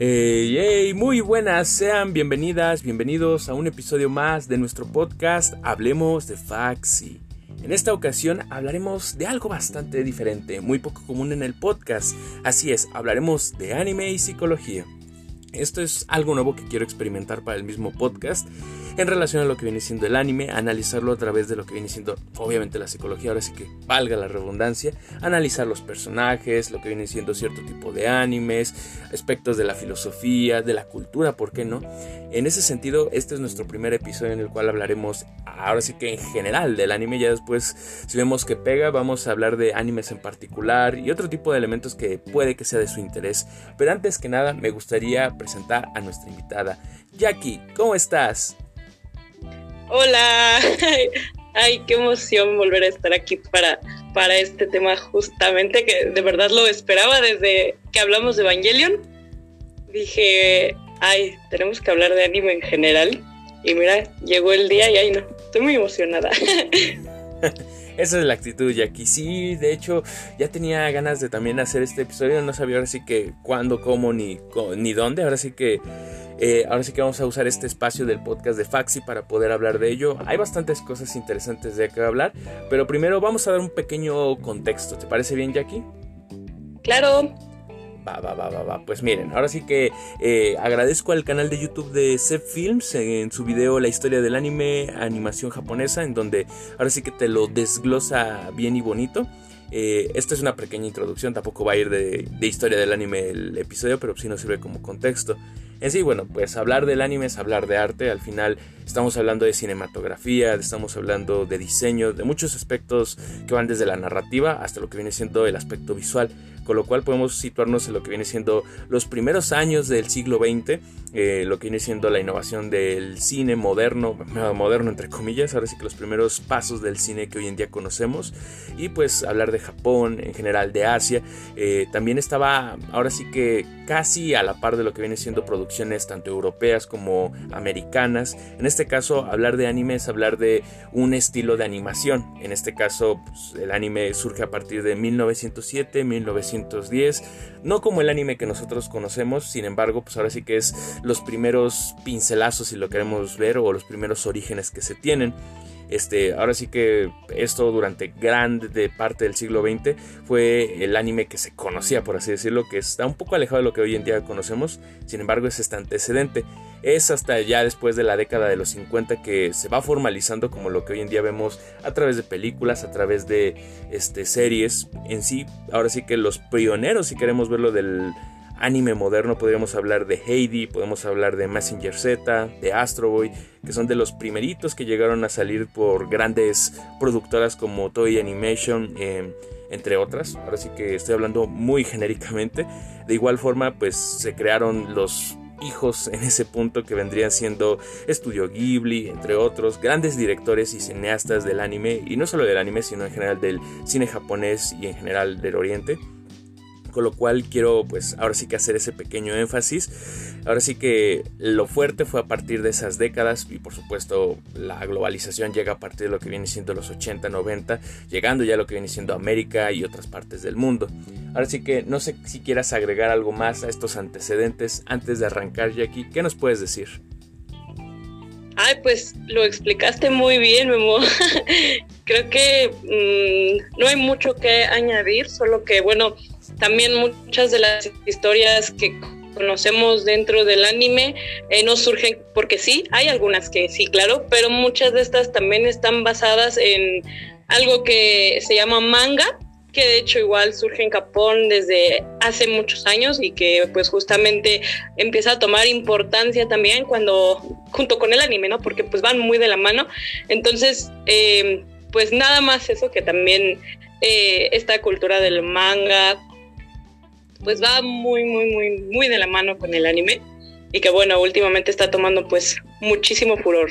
Hey, muy buenas, sean bienvenidas, bienvenidos a un episodio más de nuestro podcast Hablemos de Faxi. En esta ocasión hablaremos de algo bastante diferente, muy poco común en el podcast. Así es, hablaremos de anime y psicología. Esto es algo nuevo que quiero experimentar para el mismo podcast en relación a lo que viene siendo el anime, analizarlo a través de lo que viene siendo obviamente la psicología, ahora sí que valga la redundancia, analizar los personajes, lo que viene siendo cierto tipo de animes, aspectos de la filosofía, de la cultura, ¿por qué no? En ese sentido, este es nuestro primer episodio en el cual hablaremos ahora sí que en general del anime, ya después si vemos que pega vamos a hablar de animes en particular y otro tipo de elementos que puede que sea de su interés, pero antes que nada me gustaría presentar a nuestra invitada. Jackie, ¿cómo estás? Hola, ay, qué emoción volver a estar aquí para, para este tema justamente, que de verdad lo esperaba desde que hablamos de Evangelion. Dije, ay, tenemos que hablar de anime en general. Y mira, llegó el día y ay no, estoy muy emocionada. Esa es la actitud, Jackie. Sí, de hecho, ya tenía ganas de también hacer este episodio. No sabía ahora sí que cuándo, cómo, ni, ni dónde. Ahora sí que eh, ahora sí que vamos a usar este espacio del podcast de Faxi para poder hablar de ello. Hay bastantes cosas interesantes de que hablar, pero primero vamos a dar un pequeño contexto. ¿Te parece bien, Jackie? Claro. Pues miren, ahora sí que eh, agradezco al canal de YouTube de Seb Films en su video La historia del anime, animación japonesa, en donde ahora sí que te lo desglosa bien y bonito. Eh, esta es una pequeña introducción, tampoco va a ir de, de historia del anime el episodio, pero sí nos sirve como contexto. En sí, bueno, pues hablar del anime es hablar de arte, al final estamos hablando de cinematografía, estamos hablando de diseño, de muchos aspectos que van desde la narrativa hasta lo que viene siendo el aspecto visual con lo cual podemos situarnos en lo que viene siendo los primeros años del siglo XX, eh, lo que viene siendo la innovación del cine moderno, moderno entre comillas, ahora sí que los primeros pasos del cine que hoy en día conocemos, y pues hablar de Japón, en general de Asia, eh, también estaba ahora sí que casi a la par de lo que viene siendo producciones tanto europeas como americanas, en este caso hablar de anime es hablar de un estilo de animación, en este caso pues, el anime surge a partir de 1907, 1900 no como el anime que nosotros conocemos, sin embargo, pues ahora sí que es los primeros pincelazos si lo queremos ver o los primeros orígenes que se tienen. Este, ahora sí que esto durante grande parte del siglo XX fue el anime que se conocía, por así decirlo, que está un poco alejado de lo que hoy en día conocemos, sin embargo es este antecedente. Es hasta ya después de la década de los 50 que se va formalizando como lo que hoy en día vemos a través de películas, a través de este, series en sí. Ahora sí que los pioneros, si queremos verlo del anime moderno podríamos hablar de Heidi, podemos hablar de Messenger Z, de Astro Boy, que son de los primeritos que llegaron a salir por grandes productoras como Toy Animation, em, entre otras. Ahora sí que estoy hablando muy genéricamente. De igual forma, pues se crearon los hijos en ese punto que vendrían siendo Studio Ghibli, entre otros, grandes directores y cineastas del anime, y no solo del anime, sino en general del cine japonés y en general del oriente con lo cual quiero pues ahora sí que hacer ese pequeño énfasis. Ahora sí que lo fuerte fue a partir de esas décadas y por supuesto la globalización llega a partir de lo que viene siendo los 80, 90, llegando ya a lo que viene siendo América y otras partes del mundo. Ahora sí que no sé si quieras agregar algo más a estos antecedentes antes de arrancar Jackie, ¿qué nos puedes decir? Ay, pues lo explicaste muy bien, Memo. Creo que mm, no hay mucho que añadir, solo que, bueno, también muchas de las historias que conocemos dentro del anime eh, no surgen porque sí, hay algunas que sí, claro, pero muchas de estas también están basadas en algo que se llama manga, que de hecho igual surge en Japón desde hace muchos años y que pues justamente empieza a tomar importancia también cuando junto con el anime, ¿no? Porque pues van muy de la mano. Entonces, eh, pues nada más eso que también eh, esta cultura del manga pues va muy, muy, muy, muy de la mano con el anime y que bueno, últimamente está tomando pues muchísimo furor.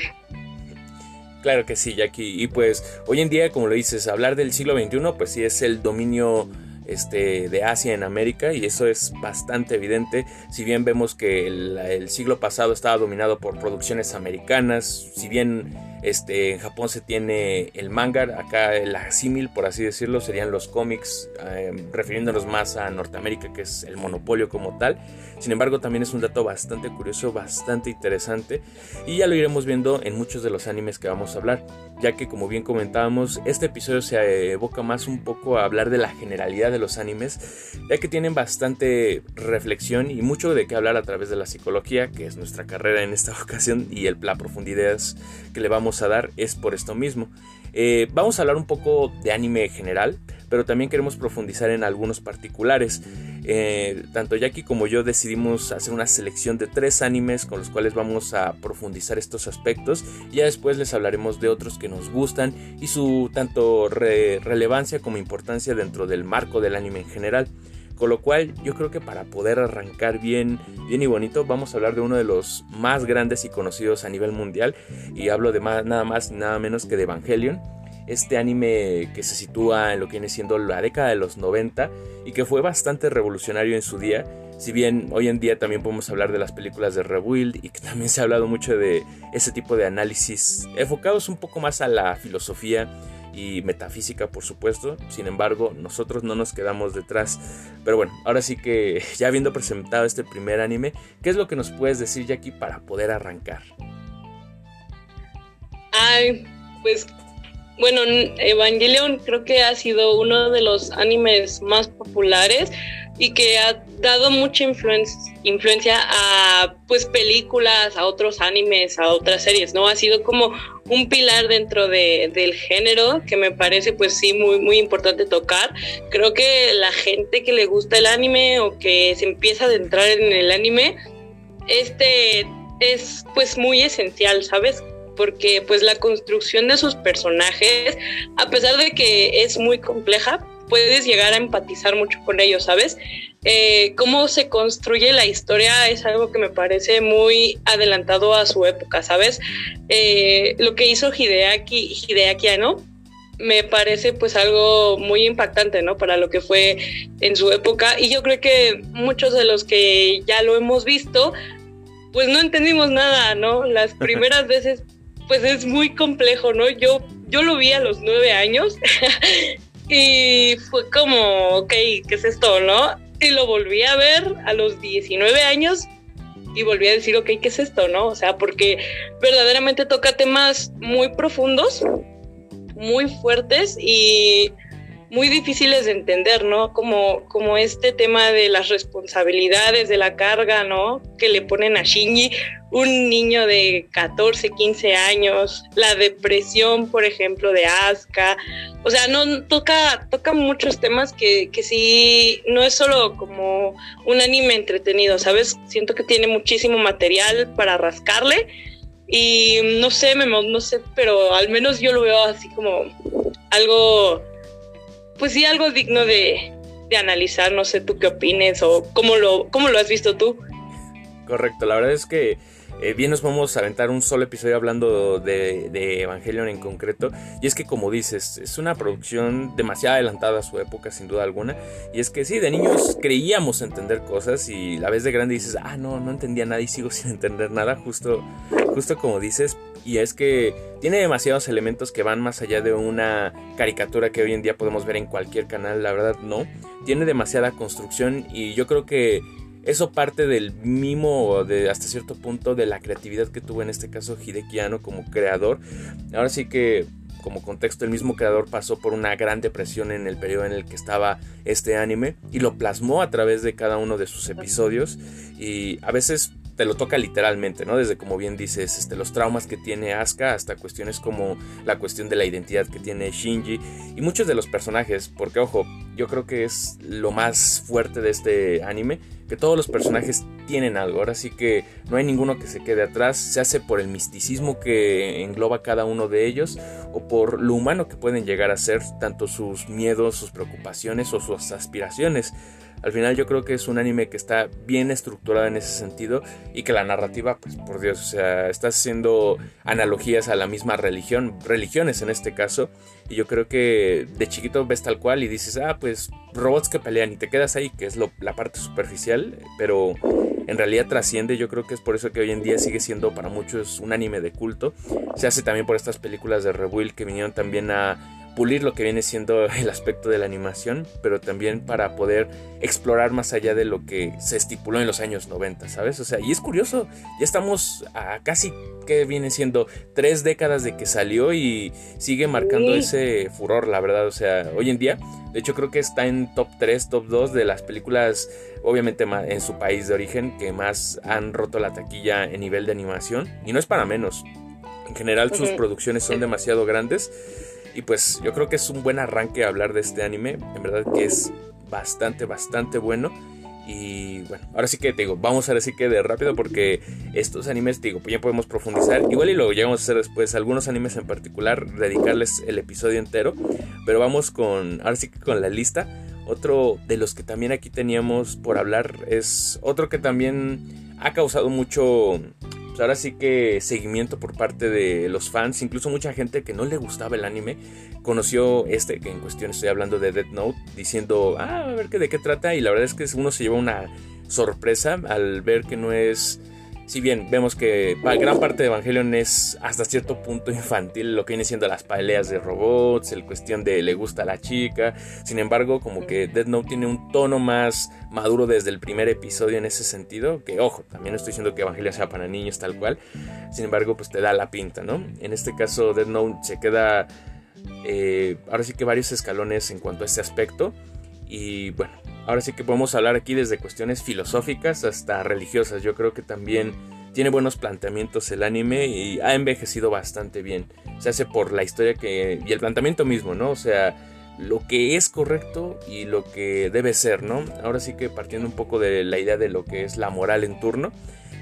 Claro que sí, Jackie. Y pues hoy en día, como lo dices, hablar del siglo XXI, pues sí es el dominio este, de Asia en América y eso es bastante evidente. Si bien vemos que el, el siglo pasado estaba dominado por producciones americanas, si bien Este, en Japón se tiene el manga, acá el símil, por así decirlo, serían los cómics, em, refiriéndonos más a Norteamérica, que es el monopolio como tal. Sin embargo, también es un dato bastante curioso, bastante interesante, y ya lo iremos viendo en muchos de los animes que vamos a hablar, ya que como bien comentábamos, este episodio se evoca más un poco a hablar de la generalidad de los animes, ya que tienen bastante reflexión y mucho de qué hablar a través de la psicología, que es nuestra carrera en esta ocasión, y el, la profundidad que le vamos a dar es por esto mismo. Eh, vamos a hablar un poco de anime general, pero también queremos profundizar en algunos particulares. Eh, tanto Jackie como yo decidimos hacer una selección de tres animes con los cuales vamos a profundizar estos aspectos. Ya después les hablaremos de otros que nos gustan y su tanto relevancia como importancia dentro del marco del anime en general. Con lo cual yo creo que para poder arrancar bien, bien y bonito vamos a hablar de uno de los más grandes y conocidos a nivel mundial y hablo de nada más nada menos que de Evangelion. Este anime que se sitúa en lo que viene siendo la década de los 90 y que fue bastante revolucionario en su día. Si bien hoy en día también podemos hablar de las películas de Rebuild y que también se ha hablado mucho de ese tipo de análisis enfocados un poco más a la filosofía y metafísica, por supuesto. Sin embargo, nosotros no nos quedamos detrás. Pero bueno, ahora sí que ya habiendo presentado este primer anime, ¿qué es lo que nos puedes decir, Jackie, para poder arrancar? Ay, pues bueno, Evangelion creo que ha sido uno de los animes más populares y que ha dado mucha influencia, a pues películas, a otros animes, a otras series, ¿no? Ha sido como un pilar dentro de, del género que me parece pues sí muy, muy importante tocar. Creo que la gente que le gusta el anime o que se empieza a adentrar en el anime, este es pues muy esencial, ¿sabes? Porque pues la construcción de sus personajes, a pesar de que es muy compleja, puedes llegar a empatizar mucho con ellos, ¿sabes? Eh, cómo se construye la historia es algo que me parece muy adelantado a su época, ¿sabes? Eh, lo que hizo Hideaki, Hideaki ¿no? me parece pues algo muy impactante, ¿no? Para lo que fue en su época. Y yo creo que muchos de los que ya lo hemos visto, pues no entendimos nada, ¿no? Las primeras veces, pues es muy complejo, ¿no? Yo, yo lo vi a los nueve años Y fue como, ok, ¿qué es esto, no? Y lo volví a ver a los 19 años y volví a decir, ok, ¿qué es esto, no? O sea, porque verdaderamente toca temas muy profundos, muy fuertes y muy difíciles de entender, ¿no? Como, como este tema de las responsabilidades, de la carga, ¿no? Que le ponen a Shinji, un niño de 14, 15 años, la depresión, por ejemplo, de Asuka. O sea, no toca, toca muchos temas que, que sí, no es solo como un anime entretenido, ¿sabes? Siento que tiene muchísimo material para rascarle. Y no sé, no sé, pero al menos yo lo veo así como algo pues sí, algo digno de, analizar. No sé tú qué opines o cómo lo, cómo lo has visto tú. Correcto, la verdad es que eh, bien nos vamos a aventar un solo episodio hablando de, de, Evangelion en concreto. Y es que como dices, es una producción demasiado adelantada a su época, sin duda alguna. Y es que sí, de niños creíamos entender cosas y la vez de grande dices, ah, no, no entendía nada y sigo sin entender nada, justo, justo como dices. Y es que tiene demasiados elementos que van más allá de una caricatura que hoy en día podemos ver en cualquier canal, la verdad no. Tiene demasiada construcción y yo creo que eso parte del mimo, de hasta cierto punto, de la creatividad que tuvo en este caso Hideki como creador. Ahora sí que como contexto, el mismo creador pasó por una gran depresión en el periodo en el que estaba este anime y lo plasmó a través de cada uno de sus episodios y a veces te lo toca literalmente, ¿no? Desde como bien dices, este, los traumas que tiene Asuka hasta cuestiones como la cuestión de la identidad que tiene Shinji y muchos de los personajes, porque ojo, yo creo que es lo más fuerte de este anime, que todos los personajes tienen algo, ahora sí que no hay ninguno que se quede atrás, se hace por el misticismo que engloba cada uno de ellos o por lo humano que pueden llegar a ser, tanto sus miedos, sus preocupaciones o sus aspiraciones. Al final yo creo que es un anime que está bien estructurado en ese sentido y que la narrativa, pues por Dios, o sea, está haciendo analogías a la misma religión, religiones en este caso. Y yo creo que de chiquito ves tal cual y dices, ah, pues robots que pelean y te quedas ahí, que es la parte superficial, pero en realidad trasciende. Yo creo que es por eso que hoy en día sigue siendo para muchos un anime de culto. Se hace también por estas películas de Rebuild que vinieron también a pulir lo que viene siendo el aspecto de la animación, pero también para poder explorar más allá de lo que se estipuló en los años 90, ¿sabes? O sea, y es curioso, ya estamos a casi que viene siendo tres décadas de que salió y sigue marcando ese furor, la verdad, o sea, hoy en día, de hecho creo que está en top 3, top 2 de las películas, obviamente en su país de origen, que más han roto la taquilla en nivel de animación, y no es para menos. En general sus producciones son demasiado grandes y pues yo creo que es un buen arranque hablar de este anime. En verdad que es bastante, bastante bueno. Y bueno, ahora sí que te digo, vamos a así que de rápido porque estos animes, digo, pues ya podemos profundizar. Igual y lo llegamos a hacer después, algunos animes en particular, dedicarles el episodio entero. Pero vamos con, ahora sí que con la lista. Otro de los que también aquí teníamos por hablar es otro que también ha causado mucho pues ahora sí que seguimiento por parte de los fans, incluso mucha gente que no le gustaba el anime, conoció este, que en cuestión estoy hablando de Dead Note, diciendo, ah, a ver qué de qué trata, y la verdad es que uno se lleva una sorpresa al ver que no es si bien vemos que gran parte de Evangelion es hasta cierto punto infantil, lo que viene siendo las peleas de robots, el cuestión de le gusta a la chica, sin embargo como que Dead Note tiene un tono más maduro desde el primer episodio en ese sentido, que ojo, también estoy diciendo que Evangelion sea para niños tal cual, sin embargo pues te da la pinta, ¿no? En este caso Dead Note se queda eh, ahora sí que varios escalones en cuanto a este aspecto y bueno, ahora sí que podemos hablar aquí desde cuestiones filosóficas hasta religiosas. Yo creo que también tiene buenos planteamientos el anime y ha envejecido bastante bien. Se hace por la historia que y el planteamiento mismo, ¿no? O sea, lo que es correcto y lo que debe ser, ¿no? Ahora sí que partiendo un poco de la idea de lo que es la moral en turno.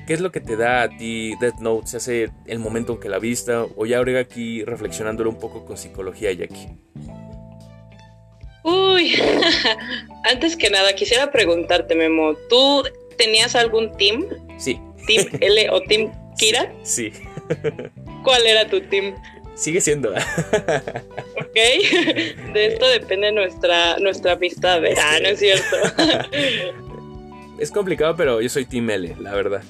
¿Qué es lo que te da a ti Death Note? ¿Se hace el momento en que la vista? O ya ahora aquí reflexionándolo un poco con psicología, Jackie. Uy, antes que nada quisiera preguntarte, Memo, ¿tú tenías algún team? Sí. ¿Team L o Team Kira? Sí. ¿Cuál era tu team? Sigue siendo. ok. De esto depende nuestra, nuestra amistad. Ah, no es cierto. es complicado, pero yo soy Team L, la verdad.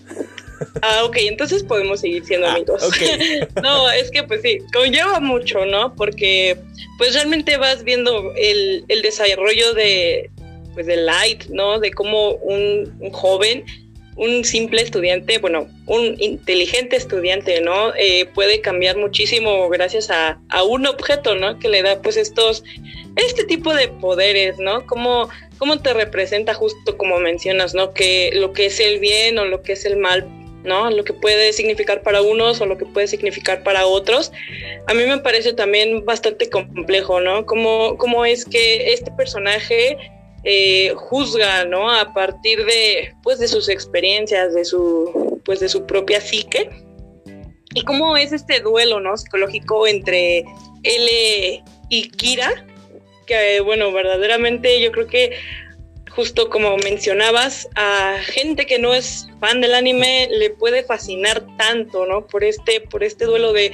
Ah, ok, entonces podemos seguir siendo ah, amigos. no, es que pues sí, conlleva mucho, ¿no? Porque pues realmente vas viendo el, desarrollo de, pues de Light, ¿no? De cómo un, joven, un simple estudiante, bueno, un inteligente estudiante, ¿no? Eh, puede cambiar muchísimo gracias a, a, un objeto, ¿no? Que le da pues estos, este tipo de poderes, ¿no? Como cómo te representa justo como mencionas, ¿no? Que lo que es el bien o lo que es el mal ¿no? Lo que puede significar para unos o lo que puede significar para otros. A mí me parece también bastante complejo, ¿no? Cómo, cómo es que este personaje eh, juzga, ¿no? A partir de, pues, de sus experiencias, de su, pues, de su propia psique. Y cómo es este duelo, ¿no? Psicológico entre él y Kira, que, bueno, verdaderamente yo creo que justo como mencionabas, a gente que no es fan del anime le puede fascinar tanto, ¿no? Por este, por este duelo de,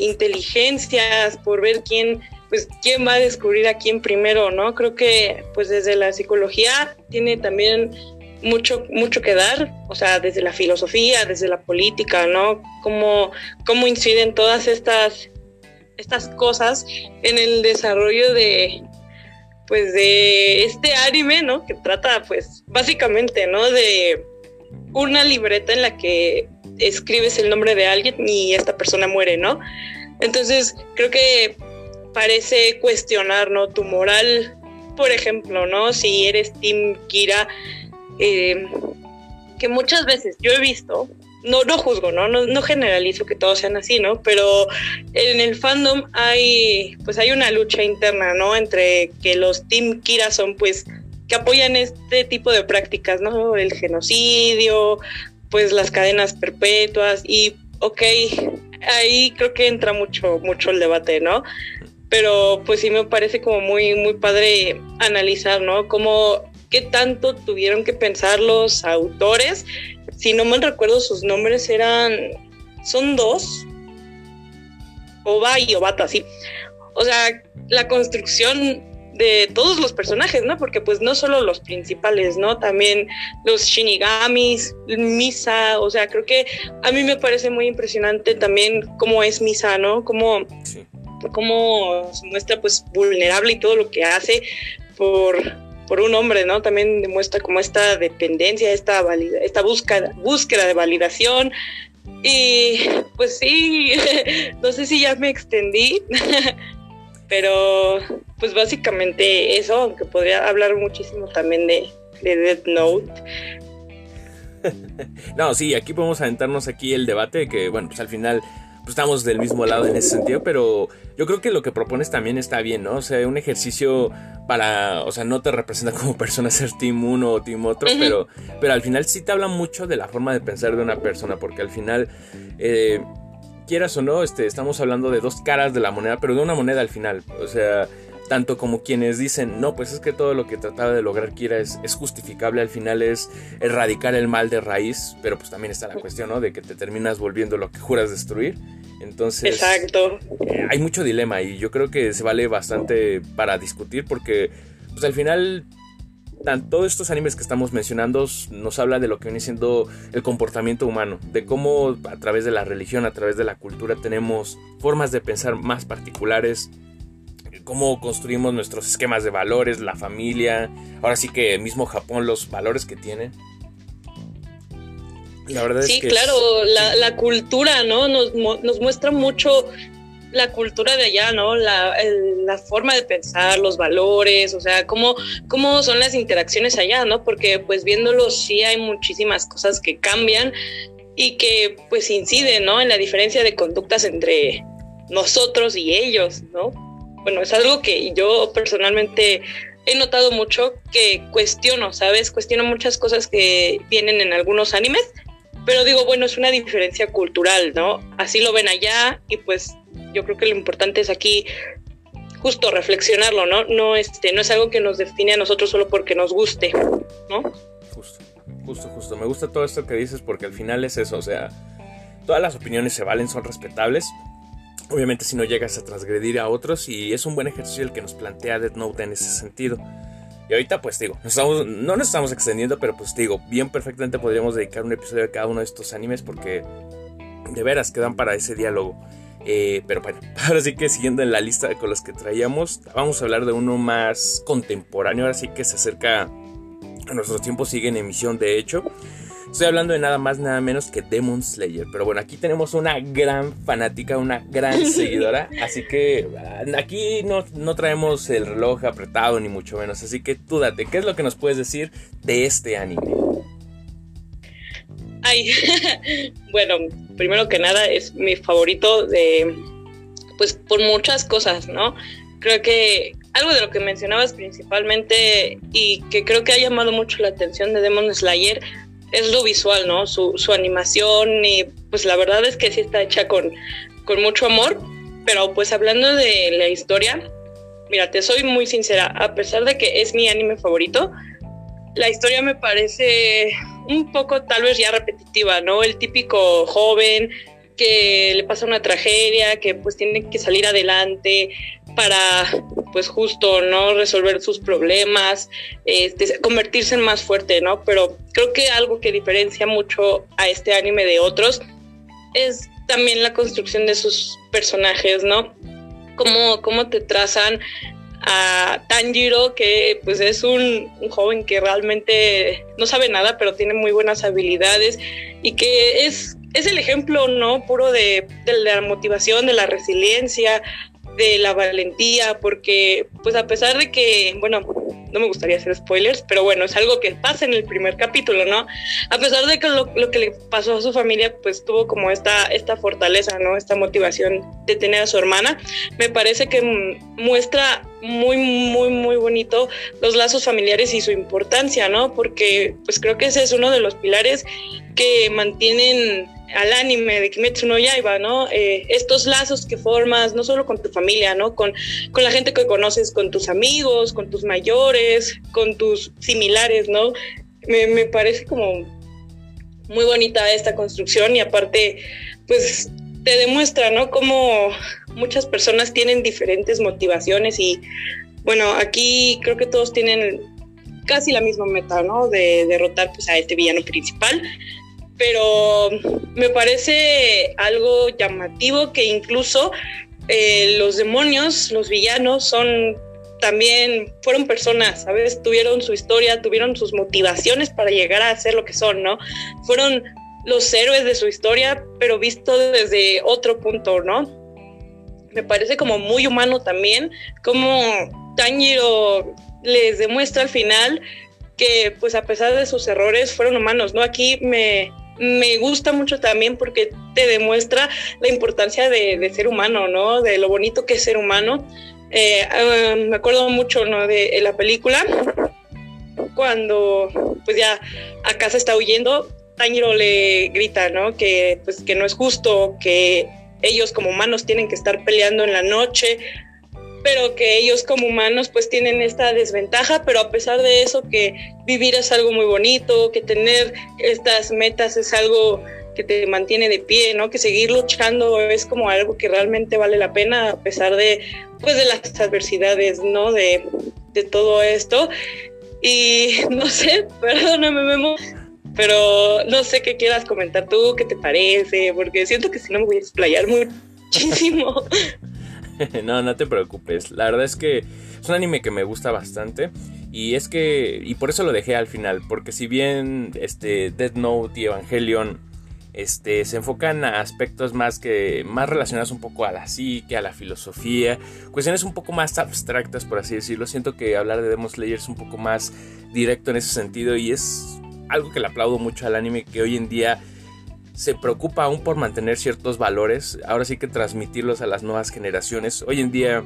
inteligencias, por ver quién, pues, quién va a descubrir a quién primero, ¿no? Creo que, pues, desde la psicología tiene también mucho, mucho que dar, o sea, desde la filosofía, desde la política, ¿no? Cómo, cómo inciden todas estas, estas cosas en el desarrollo de, pues de este anime, ¿no? Que trata pues básicamente, ¿no? De una libreta en la que escribes el nombre de alguien y esta persona muere, ¿no? Entonces creo que parece cuestionar, ¿no? Tu moral, por ejemplo, ¿no? Si eres Team Kira, eh, que muchas veces yo he visto no, no juzgo, ¿no? ¿no? No generalizo que todos sean así, ¿no? Pero en el fandom hay, pues hay una lucha interna, ¿no? Entre que los Team Kira son, pues, que apoyan este tipo de prácticas, ¿no? El genocidio, pues las cadenas perpetuas y, ok, ahí creo que entra mucho, mucho el debate, ¿no? Pero pues sí me parece como muy, muy padre analizar, ¿no? Cómo, qué tanto tuvieron que pensar los autores si no mal recuerdo, sus nombres eran, son dos, Oba y Obata, sí. O sea, la construcción de todos los personajes, ¿no? Porque pues no solo los principales, ¿no? También los shinigamis, Misa, o sea, creo que a mí me parece muy impresionante también cómo es Misa, ¿no? Cómo, cómo se muestra pues vulnerable y todo lo que hace por, por un hombre, ¿no? También demuestra como esta dependencia, esta, esta búsqueda, búsqueda de validación. Y pues sí, no sé si ya me extendí, pero pues básicamente eso, aunque podría hablar muchísimo también de, de Death Note. no, sí, aquí podemos aventarnos aquí el debate que, bueno, pues al final pues estamos del mismo lado en ese sentido, pero yo creo que lo que propones también está bien, ¿no? O sea, un ejercicio para, o sea, no te representa como persona ser team uno o team otro, pero, pero al final sí te habla mucho de la forma de pensar de una persona, porque al final... Eh, quieras o no, este, estamos hablando de dos caras de la moneda, pero de una moneda al final. O sea, tanto como quienes dicen, no, pues es que todo lo que trataba de lograr Kira es, es, justificable, al final es erradicar el mal de raíz, pero pues también está la cuestión, ¿no? De que te terminas volviendo lo que juras destruir. Entonces, Exacto. Eh, hay mucho dilema y yo creo que se vale bastante para discutir porque, pues al final todos estos animes que estamos mencionando nos habla de lo que viene siendo el comportamiento humano, de cómo a través de la religión, a través de la cultura tenemos formas de pensar más particulares, cómo construimos nuestros esquemas de valores, la familia, ahora sí que mismo Japón, los valores que tienen. La verdad sí, es que claro, la, la, cultura, ¿no? Nos, nos muestra mucho la cultura de allá, ¿no? La, la, forma de pensar, los valores, o sea, cómo, cómo son las interacciones allá, ¿no? Porque pues viéndolo sí hay muchísimas cosas que cambian y que pues inciden, ¿no? En la diferencia de conductas entre nosotros y ellos, ¿no? Bueno, es algo que yo personalmente he notado mucho que cuestiono, ¿sabes? Cuestiono muchas cosas que vienen en algunos animes, pero digo, bueno, es una diferencia cultural, ¿no? Así lo ven allá y pues yo creo que lo importante es aquí justo reflexionarlo, ¿no? No, este, no es algo que nos define a nosotros solo porque nos guste, ¿no? Justo, justo, justo. Me gusta todo esto que dices porque al final es eso, o sea, todas las opiniones se valen, son respetables. Obviamente si no llegas a transgredir a otros y es un buen ejercicio el que nos plantea Death Note en ese sentido. Y ahorita pues digo, no nos estamos extendiendo, pero pues digo, bien perfectamente podríamos dedicar un episodio a cada uno de estos animes porque de veras quedan para ese diálogo. Eh, pero bueno, ahora sí que siguiendo en la lista con los que traíamos, vamos a hablar de uno más contemporáneo, ahora sí que se acerca a nuestro tiempo, sigue en emisión de hecho. Estoy hablando de nada más, nada menos que Demon Slayer. Pero bueno, aquí tenemos una gran fanática, una gran seguidora. Así que ah, aquí no, no, traemos el reloj apretado, ni mucho menos. Así que tú date, ¿qué es lo que nos puedes decir de este anime? Ay, bueno, primero que nada es mi favorito de, pues por muchas cosas, ¿no? Creo que algo de lo que mencionabas principalmente y que creo que ha llamado mucho la atención de Demon Slayer es lo visual, ¿no? Su, su animación y pues la verdad es que sí está hecha con, con mucho amor, pero pues hablando de la historia, mira, te soy muy sincera, a pesar de que es mi anime favorito, la historia me parece un poco tal vez ya repetitiva, ¿no? El típico joven que le pasa una tragedia, que pues tiene que salir adelante para pues justo, ¿no? Resolver sus problemas, este, convertirse en más fuerte, ¿no? Pero creo que algo que diferencia mucho a este anime de otros es también la construcción de sus personajes, ¿no? Cómo, cómo te trazan a Tanjiro, que pues es un, joven que realmente no sabe nada, pero tiene muy buenas habilidades y que es, es el ejemplo, ¿no? Puro de, de la motivación, de la resiliencia, de la valentía, porque pues a pesar de que, bueno, no me gustaría hacer spoilers, pero bueno, es algo que pasa en el primer capítulo, ¿no? A pesar de que lo, lo, que le pasó a su familia, pues tuvo como esta, esta fortaleza, ¿no? Esta motivación de tener a su hermana, me parece que muestra muy, muy, muy bonito los lazos familiares y su importancia, ¿no? Porque pues creo que ese es uno de los pilares que mantienen al anime de Kimetsu no Yaiba, ¿no? Eh, estos lazos que formas, no solo con tu familia, ¿no? Con, con la gente que conoces, con tus amigos, con tus mayores, con tus similares, ¿no? Me, me parece como muy bonita esta construcción y aparte, pues te demuestra, ¿no? Cómo muchas personas tienen diferentes motivaciones y bueno, aquí creo que todos tienen casi la misma meta, ¿no? De derrotar pues, a este villano principal. Pero me parece algo llamativo que incluso eh, los demonios, los villanos, son también fueron personas, ¿sabes? Tuvieron su historia, tuvieron sus motivaciones para llegar a ser lo que son, ¿no? Fueron los héroes de su historia, pero visto desde otro punto, ¿no? Me parece como muy humano también, como Tanjiro les demuestra al final que pues a pesar de sus errores fueron humanos, ¿no? Aquí me, me gusta mucho también porque te demuestra la importancia de, ser humano, ¿no? De lo bonito que es ser humano. Eh, ah, me acuerdo mucho, ¿no? De, la película, cuando pues ya acá se está huyendo, Tanjiro le grita, ¿no? Que pues que no es justo, que ellos como humanos tienen que estar peleando en la noche, pero que ellos como humanos pues tienen esta desventaja, pero a pesar de eso que vivir es algo muy bonito, que tener estas metas es algo que te mantiene de pie, ¿no? Que seguir luchando es como algo que realmente vale la pena a pesar de pues de las adversidades, ¿no? De, de todo esto. Y no sé, perdóname Memo, pero no sé qué quieras comentar tú, qué te parece, porque siento que si no me voy a explayar muchísimo. no, no te preocupes. La verdad es que es un anime que me gusta bastante. Y es que. Y por eso lo dejé al final. Porque si bien este Death Note y Evangelion. Este, se enfocan a aspectos más que más relacionados un poco a la psique, a la filosofía, cuestiones un poco más abstractas por así decirlo. Siento que hablar de Demon Slayer es un poco más directo en ese sentido y es algo que le aplaudo mucho al anime que hoy en día se preocupa aún por mantener ciertos valores, ahora sí que transmitirlos a las nuevas generaciones. Hoy en día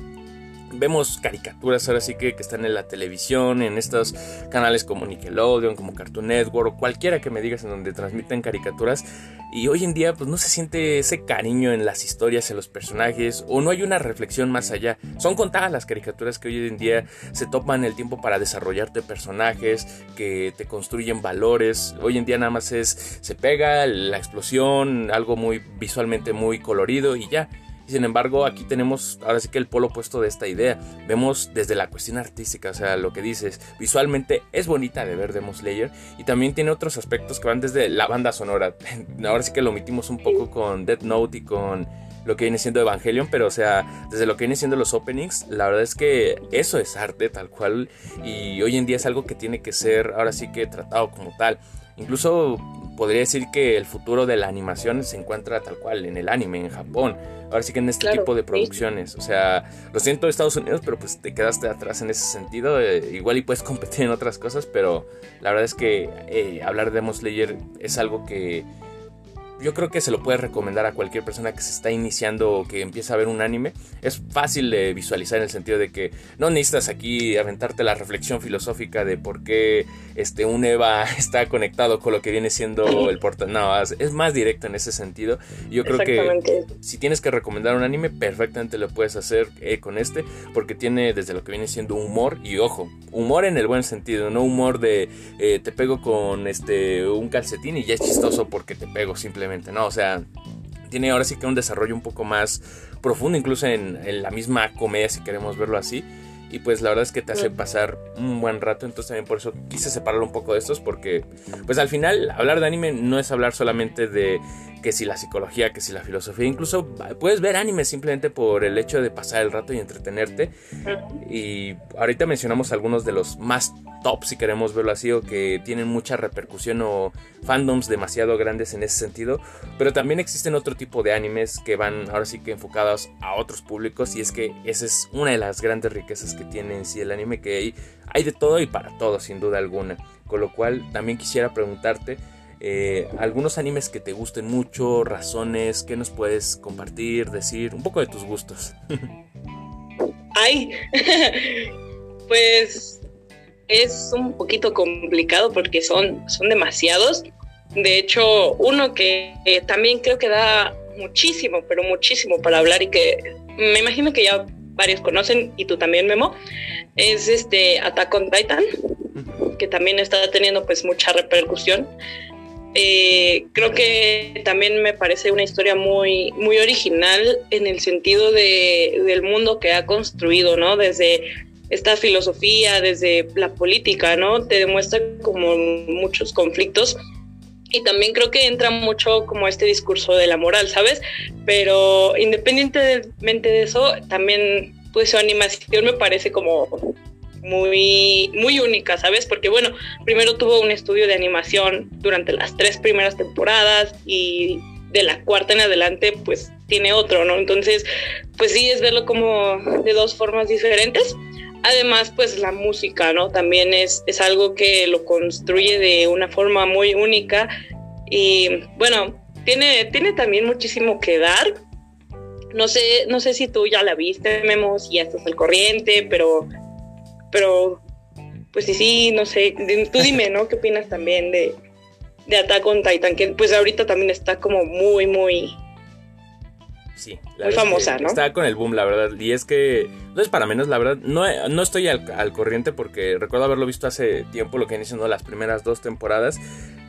vemos caricaturas ahora sí que, que, están en la televisión, en estos canales como Nickelodeon, como Cartoon Network cualquiera que me digas en donde transmiten caricaturas. Y hoy en día pues no se siente ese cariño en las historias, en los personajes o no hay una reflexión más allá. Son contadas las caricaturas que hoy en día se toman el tiempo para desarrollarte personajes, que te construyen valores. Hoy en día nada más es se pega la explosión, algo muy visualmente muy colorido y ya. Y sin embargo, aquí tenemos ahora sí que el polo opuesto de esta idea. Vemos desde la cuestión artística, o sea, lo que dices, visualmente es bonita de ver Demon Slayer y también tiene otros aspectos que van desde la banda sonora. Ahora sí que lo omitimos un poco con Death Note y con lo que viene siendo Evangelion, pero o sea, desde lo que viene siendo los openings, la verdad es que eso es arte tal cual y hoy en día es algo que tiene que ser ahora sí que tratado como tal. Incluso podría decir que el futuro de la animación se encuentra tal cual en el anime, en Japón. Ahora sí que en este tipo de producciones. O sea, lo siento Estados Unidos, pero pues te quedaste atrás en ese sentido. Eh, igual y puedes competir en otras cosas, pero la verdad es que eh, hablar de Demon Slayer es algo que yo creo que se lo puedes recomendar a cualquier persona que se está iniciando o que empieza a ver un anime. Es fácil de visualizar en el sentido de que no necesitas aquí aventarte la reflexión filosófica de por qué este, un Eva está conectado con lo que viene siendo el portal. No, es más directo en ese sentido. Yo creo que si tienes que recomendar un anime, perfectamente lo puedes hacer eh, con este, porque tiene desde lo que viene siendo humor y ojo, humor en el buen sentido, no humor de eh, te pego con este un calcetín y ya es chistoso porque te pego simplemente ¿no? O sea, tiene ahora sí que un desarrollo un poco más profundo, incluso en, en, la misma comedia, si queremos verlo así. Y pues la verdad es que te hace pasar un buen rato, entonces también por eso quise separarlo un poco de estos, porque pues al final hablar de anime no es hablar solamente de que si la psicología, que si la filosofía, incluso puedes ver anime simplemente por el hecho de pasar el rato y entretenerte. Y ahorita mencionamos algunos de los más top, si queremos verlo así, o que tienen mucha repercusión o fandoms demasiado grandes en ese sentido. Pero también existen otro tipo de animes que van ahora sí que enfocados a otros públicos y es que esa es una de las grandes riquezas que tiene en sí el anime, que hay, hay de todo y para todo, sin duda alguna. Con lo cual también quisiera preguntarte eh, algunos animes que te gusten mucho, razones, ¿qué nos puedes compartir, decir? Un poco de tus gustos. Ay, pues es un poquito complicado porque son, son demasiados. De hecho, uno que también creo que da muchísimo, pero muchísimo para hablar y que me imagino que ya varios conocen y tú también, Memo, es este Attack on Titan, que también está teniendo pues mucha repercusión. Eh, creo que también me parece una historia muy, muy original en el sentido de, del mundo que ha construido, ¿no? Desde esta filosofía, desde la política, ¿no? Te demuestra como muchos conflictos y también creo que entra mucho como este discurso de la moral, ¿sabes? Pero independientemente de eso, también pues su animación me parece como muy, muy única, ¿sabes? Porque bueno, primero tuvo un estudio de animación durante las tres primeras temporadas y de la cuarta en adelante pues tiene otro, ¿no? Entonces, pues sí, es verlo como de dos formas diferentes. Además, pues la música, ¿no? También es, es algo que lo construye de una forma muy única y bueno, tiene, tiene también muchísimo que dar. No sé, no sé si tú ya la viste, Memo, si ya estás al corriente, pero pero pues sí, sí, no sé, tú dime, ¿no? ¿Qué opinas también de, de Attack on Titan? Que pues ahorita también está como muy, muy... Sí, muy famosa, ¿no? Está con el boom, la verdad. Y es que no es para menos, la verdad. No, no estoy al, al corriente porque recuerdo haberlo visto hace tiempo, lo que han siendo las primeras dos temporadas.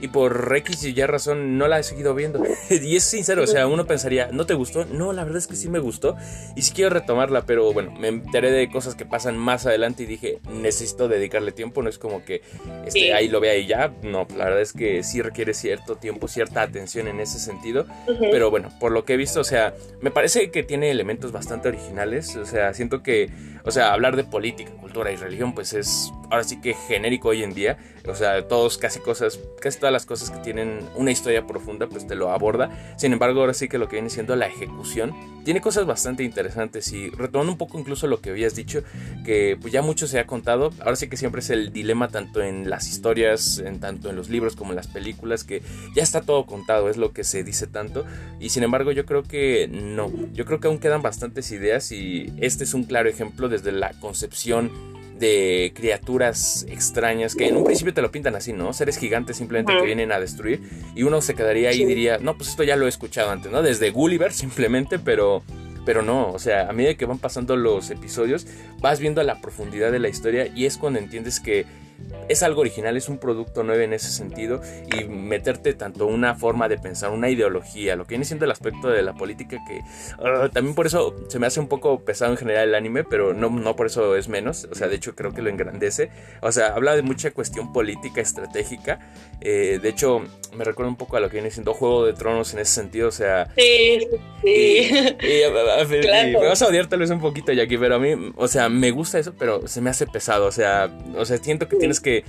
Y por X y Y razón no la he seguido viendo. y es sincero, o sea, uno pensaría, ¿no te gustó? No, la verdad es que sí me gustó. Y sí quiero retomarla, pero bueno, me enteré de cosas que pasan más adelante y dije, necesito dedicarle tiempo. No es como que este, ahí lo vea y ya. No, la verdad es que sí requiere cierto tiempo, cierta atención en ese sentido. Pero bueno, por lo que he visto, o sea, me parece que tiene elementos bastante originales. O sea, siento que, o sea, hablar de política, cultura y religión, pues es ahora sí que genérico hoy en día. O sea, todos casi cosas, casi todas las cosas que tienen una historia profunda, pues te lo aborda. Sin embargo, ahora sí que lo que viene siendo la ejecución tiene cosas bastante interesantes y retomando un poco incluso lo que habías dicho, que pues ya mucho se ha contado, ahora sí que siempre es el dilema tanto en las historias, en tanto en los libros como en las películas, que ya está todo contado, es lo que se dice tanto, y sin embargo yo creo que no, yo creo que aún quedan bastantes ideas y este es un claro ejemplo desde la concepción de criaturas extrañas que en un principio te lo pintan así, ¿no? Seres gigantes simplemente que vienen a destruir y uno se quedaría ahí y diría, no, pues esto ya lo he escuchado antes, ¿no? Desde Gulliver simplemente, pero pero no, o sea, a medida que van pasando los episodios, vas viendo la profundidad de la historia y es cuando entiendes que es algo original, es un producto nuevo en ese sentido y meterte tanto una forma de pensar, una ideología, lo que viene siendo el aspecto de la política que ah, también por eso se me hace un poco pesado en general el anime, pero no, no por eso es menos, o sea, de hecho creo que lo engrandece, o sea, habla de mucha cuestión política, estratégica, eh, de hecho me recuerda un poco a lo que viene siendo Juego de Tronos en ese sentido, o sea... Sí, sí. me vas a odiar tal vez un poquito, Jackie, pero a mí, o sea, me gusta eso, pero se me hace pesado, o sea, o sea, siento que tienes que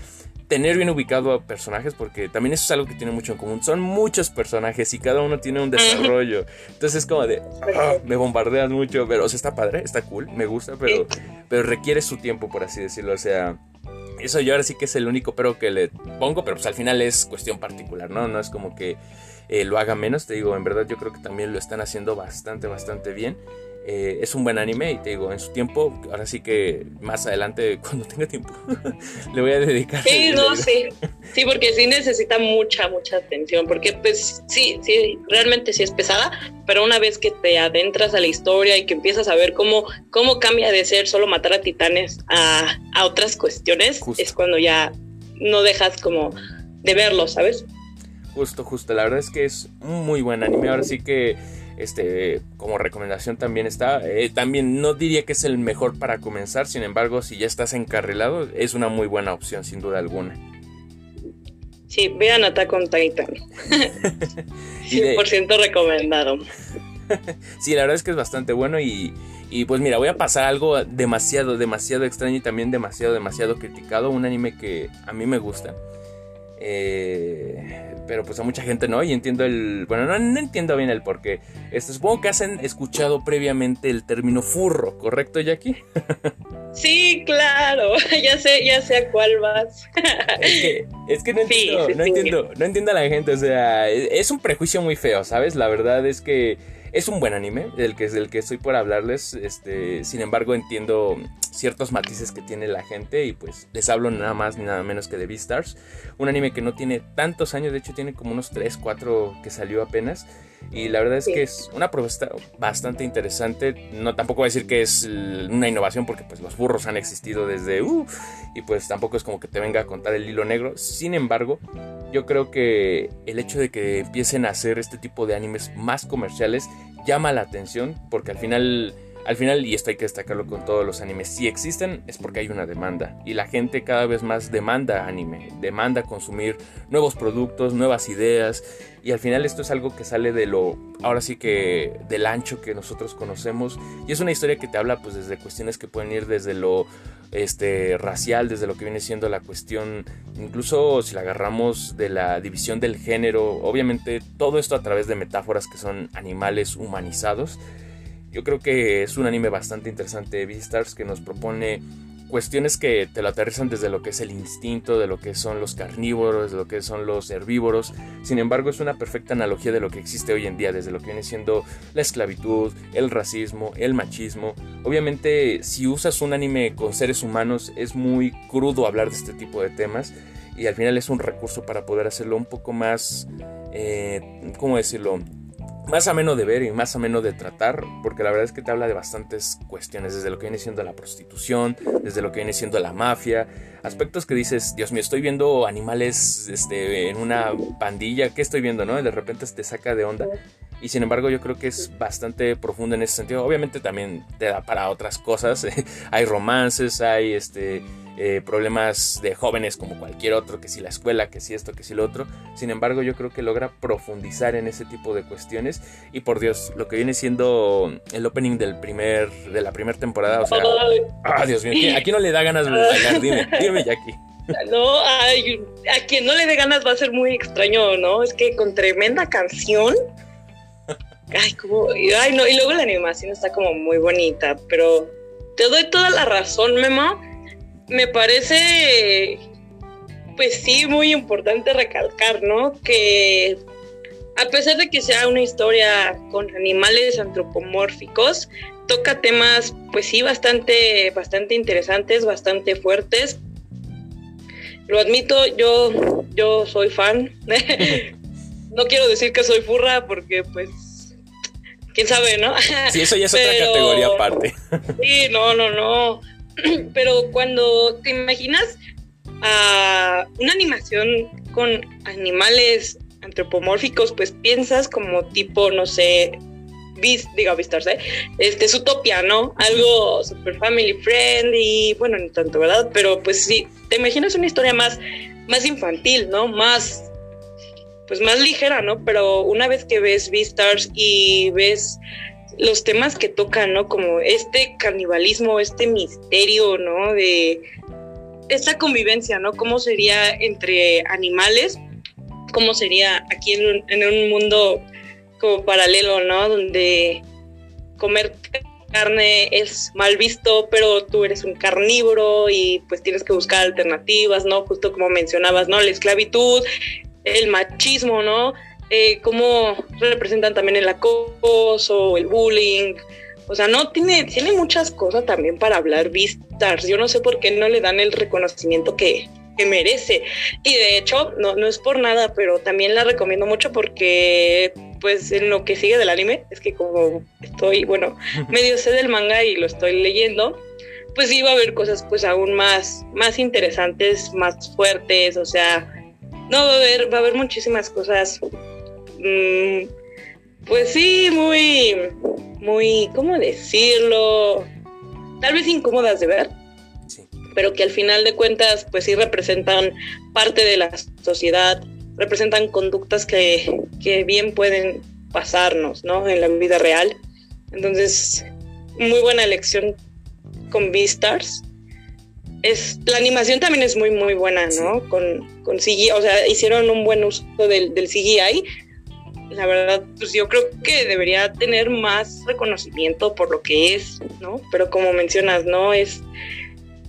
tener bien ubicado a personajes porque también eso es algo que tiene mucho en común. Son muchos personajes y cada uno tiene un desarrollo. Entonces es como de, ah, me bombardeas mucho, pero o sea, está padre, está cool, me gusta, pero, pero requiere su tiempo, por así decirlo. O sea, eso yo ahora sí que es el único pero que le pongo, pero pues al final es cuestión particular, ¿no? No es como que eh, lo haga menos, te digo, en verdad yo creo que también lo están haciendo bastante, bastante bien. Eh, es un buen anime y te digo, en su tiempo, ahora sí que más adelante, cuando tenga tiempo, le voy a dedicar. Sí, no, sí. Sí, porque sí necesita mucha, mucha atención, porque pues sí, sí, realmente sí es pesada, pero una vez que te adentras a la historia y que empiezas a ver cómo, cómo cambia de ser solo matar a titanes a, a otras cuestiones, es cuando ya no dejas como de verlo, ¿sabes? Justo, justo. La verdad es que es un muy buen anime. Ahora sí que este como recomendación también está eh, también no diría que es el mejor para comenzar sin embargo si ya estás encarrilado es una muy buena opción sin duda alguna. Sí vean Attack on Titan. 100% recomendado. Sí la verdad es que es bastante bueno y, y pues mira voy a pasar algo demasiado demasiado extraño y también demasiado demasiado criticado un anime que a mí me gusta. Eh, pero pues a mucha gente no, y entiendo el... Bueno, no, entiendo bien el por qué. Este, supongo que has escuchado previamente el término furro, ¿correcto, Jackie? Sí, claro, ya sé, ya sé a cuál vas. Es que, no, entiendo, no, entiendo, no entiendo a la gente, o sea, es un prejuicio muy feo, ¿sabes? La verdad es que es un buen anime, del que, del que estoy por hablarles. Este, sin embargo, entiendo ciertos matices que tiene la gente y pues les hablo nada más ni nada menos que de Beastars. Un anime que no tiene tantos años, de hecho tiene como unos 3, 4 que salió apenas. Y la verdad es que es una propuesta bastante interesante. No tampoco voy a decir que es una innovación porque pues los burros han existido desde... Uh, y pues tampoco es como que te venga a contar el hilo negro. Sin embargo, yo creo que el hecho de que empiecen a hacer este tipo de animes más comerciales llama la atención porque al final al final, y esto hay que destacarlo con todos los animes, si existen es porque hay una demanda y la gente cada vez más demanda anime, demanda consumir nuevos productos, nuevas ideas y al final esto es algo que sale de lo, ahora sí que del ancho que nosotros conocemos y es una historia que te habla pues desde cuestiones que pueden ir desde lo este, racial, desde lo que viene siendo la cuestión, incluso si la agarramos de la división del género, obviamente todo esto a través de metáforas que son animales humanizados. Yo creo que es un anime bastante interesante, Beastars, que nos propone cuestiones que te lo aterrizan desde lo que es el instinto, de lo que son los carnívoros, de lo que son los herbívoros. Sin embargo, es una perfecta analogía de lo que existe hoy en día, desde lo que viene siendo la esclavitud, el racismo, el machismo. Obviamente, si usas un anime con seres humanos, es muy crudo hablar de este tipo de temas. Y al final es un recurso para poder hacerlo un poco más, eh, ¿cómo decirlo? Más ameno de ver y más ameno de tratar, porque la verdad es que te habla de bastantes cuestiones, desde lo que viene siendo la prostitución, desde lo que viene siendo la mafia, aspectos que dices, Dios mío, estoy viendo animales este, en una pandilla, ¿qué estoy viendo? ¿no? Y de repente te saca de onda. Y sin embargo yo creo que es bastante profundo en ese sentido. Obviamente también te da para otras cosas. hay romances, hay este eh, problemas de jóvenes como cualquier otro, que si la escuela, que si esto, que si lo otro. Sin embargo, yo creo que logra profundizar en ese tipo de cuestiones. Y por Dios, lo que viene siendo el opening del primer, de la primera temporada, o sea, ah, Dios mío, aquí no le da ganas de bailar, dime, dime Jackie. No, ay, a quien no le dé ganas va a ser muy extraño, ¿no? Es que con tremenda canción. Ay, como, ay, no, y luego la animación está como muy bonita, pero te doy toda la razón, Memo me parece, pues sí, muy importante recalcar, ¿no? Que a pesar de que sea una historia con animales antropomórficos, toca temas, pues sí, bastante, bastante interesantes, bastante fuertes. Lo admito, yo, yo soy fan. no quiero decir que soy furra porque, pues, quién sabe, ¿no? Sí, eso ya es otra categoría aparte. sí, no, no, no. pero cuando te imaginas a una animación con animales antropomórficos, pues piensas como tipo, no sé, Beast, diga Beastars, ¿eh? Este, Utopia, ¿no? Algo super family friendly, bueno, no tanto, ¿verdad? Pero pues sí, te imaginas una historia más, más infantil, ¿no? Más, pues más ligera, ¿no? Pero una vez que ves Beastars y ves los temas que tocan, ¿no? Como este canibalismo, este misterio, ¿no? De esta convivencia, ¿no? ¿Cómo sería entre animales? ¿Cómo sería aquí en un, en un mundo como paralelo, ¿no? Donde comer carne es mal visto, pero tú eres un carnívoro y pues tienes que buscar alternativas, ¿no? Justo como mencionabas, ¿no? La esclavitud, el machismo, ¿no? Eh, cómo representan también el acoso, el bullying. O sea, no tiene, tiene muchas cosas también para hablar Vistas. Yo no sé por qué no le dan el reconocimiento que, que merece. Y de hecho, no, no es por nada, pero también la recomiendo mucho porque, pues, en lo que sigue del anime, es que como estoy, bueno, medio sé del manga y lo estoy leyendo, pues iba a haber cosas, pues, aún más, más interesantes, más fuertes, o sea, no va a haber, va a haber muchísimas cosas Mm, pues sí, muy, muy, ¿cómo decirlo? Tal vez incómodas de ver, pero que al final de cuentas, pues sí representan parte de la sociedad, representan conductas que, que bien pueden pasarnos, ¿no? En la vida real. Entonces, muy buena elección con Beastars. Es, la animación también es muy, muy buena, ¿no? Con, con CGI, o sea, hicieron un buen uso del, del CGI la verdad, pues yo creo que debería tener más reconocimiento por lo que es, ¿no? Pero como mencionas, no es,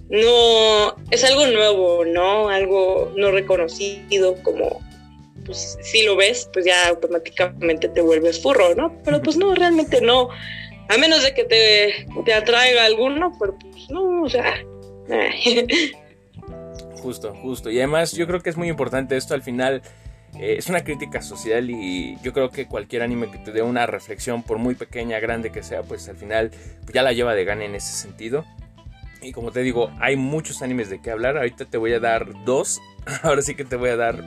no, es algo nuevo, ¿no? Algo no reconocido, como, pues si lo ves, pues ya automáticamente te vuelves furro, ¿no? Pero pues no, realmente no, a menos de que te, te atraiga alguno, pero pues no, o sea... Justo, justo. Y además yo creo que es muy importante esto al final eh, es una crítica social y yo creo que cualquier anime que te dé una reflexión, por muy pequeña, grande que sea, pues al final ya la lleva de gana en ese sentido. Y como te digo, hay muchos animes de qué hablar. Ahorita te voy a dar dos. Ahora sí que te voy a dar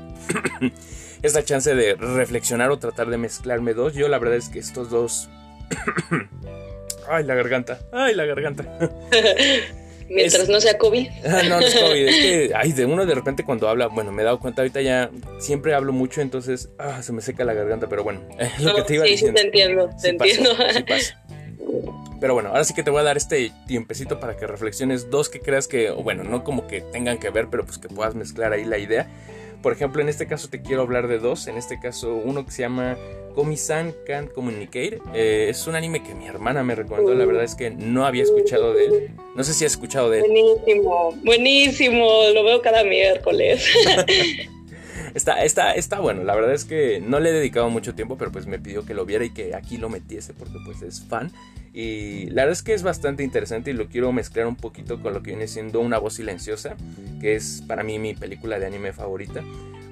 esta chance de reflexionar o tratar de mezclarme dos. Yo la verdad es que estos dos... Ay, la garganta. Ay, la garganta. Mientras no sea COVID. Ah, no, no es COVID. Es que, ay, de uno de repente cuando habla, bueno, me he dado cuenta, ahorita ya siempre hablo mucho, entonces ah, se me seca la garganta, pero bueno, es lo que te iba sí, diciendo. Sí, te entiendo, te entiendo. sí pasa. Pero bueno, ahora sí que te voy a dar este tiempecito para que reflexiones dos que creas que, bueno, no como que tengan que ver, pero pues que puedas mezclar ahí la idea. Por ejemplo, en este caso te quiero hablar de dos. En este caso, uno que se llama Komi-san Can't Communicate. Eh, es un anime que mi hermana me recomendó. La verdad es que no había escuchado de él. No sé si has escuchado de él. Buenísimo, buenísimo. Lo veo cada miércoles. Está, está, está bueno, la verdad es que no le he dedicado mucho tiempo, pero pues me pidió que lo viera y que aquí lo metiese porque pues es fan. Y la verdad es que es bastante interesante y lo quiero mezclar un poquito con lo que viene siendo Una voz silenciosa, que es para mí mi película de anime favorita.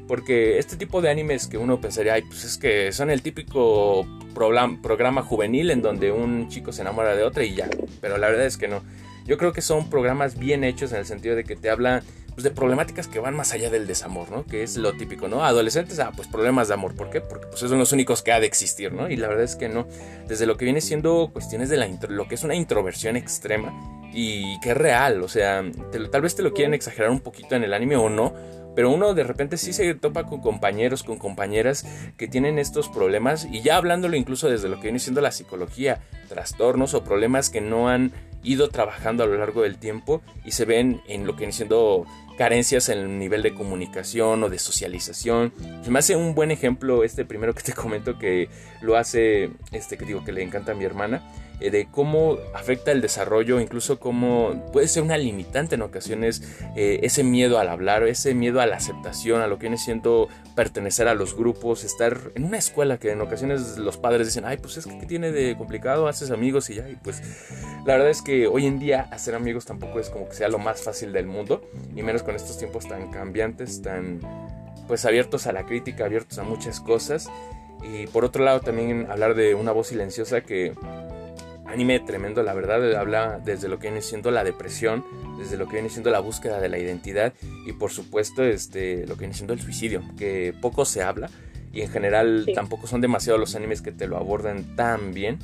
Porque este tipo de animes que uno pensaría, ay, pues es que son el típico programa juvenil en donde un chico se enamora de otra y ya. Pero la verdad es que no. Yo creo que son programas bien hechos en el sentido de que te hablan pues, de problemáticas que van más allá del desamor, ¿no? Que es lo típico, ¿no? Adolescentes, ah, pues problemas de amor. ¿Por qué? Porque pues, son los únicos que ha de existir, ¿no? Y la verdad es que no. Desde lo que viene siendo cuestiones de la lo que es una introversión extrema y que es real, o sea, tal vez te lo quieren exagerar un poquito en el anime o no, pero uno de repente sí se topa con compañeros, con compañeras que tienen estos problemas y ya hablándolo incluso desde lo que viene siendo la psicología, trastornos o problemas que no han ido trabajando a lo largo del tiempo y se ven en lo que viene siendo carencias en el nivel de comunicación o de socialización. Se me hace un buen ejemplo este primero que te comento que lo hace, este que digo que le encanta a mi hermana eh, de cómo afecta el desarrollo, incluso cómo puede ser una limitante en ocasiones eh, ese miedo al hablar, ese miedo a la aceptación, a lo que viene siendo pertenecer a los grupos, estar en una escuela que en ocasiones los padres dicen, ay, pues es que ¿qué tiene de complicado? Haces amigos y ya, y pues la verdad es que hoy en día hacer amigos tampoco es como que sea lo más fácil del mundo, y menos con estos tiempos tan cambiantes, tan pues abiertos a la crítica, abiertos a muchas cosas. Y por otro lado también hablar de una voz silenciosa que anime tremendo, la verdad, habla desde lo que viene siendo la depresión, desde lo que viene siendo la búsqueda de la identidad y por supuesto este, lo que viene siendo el suicidio, que poco se habla y en general tampoco son demasiados los animes que te lo abordan tan bien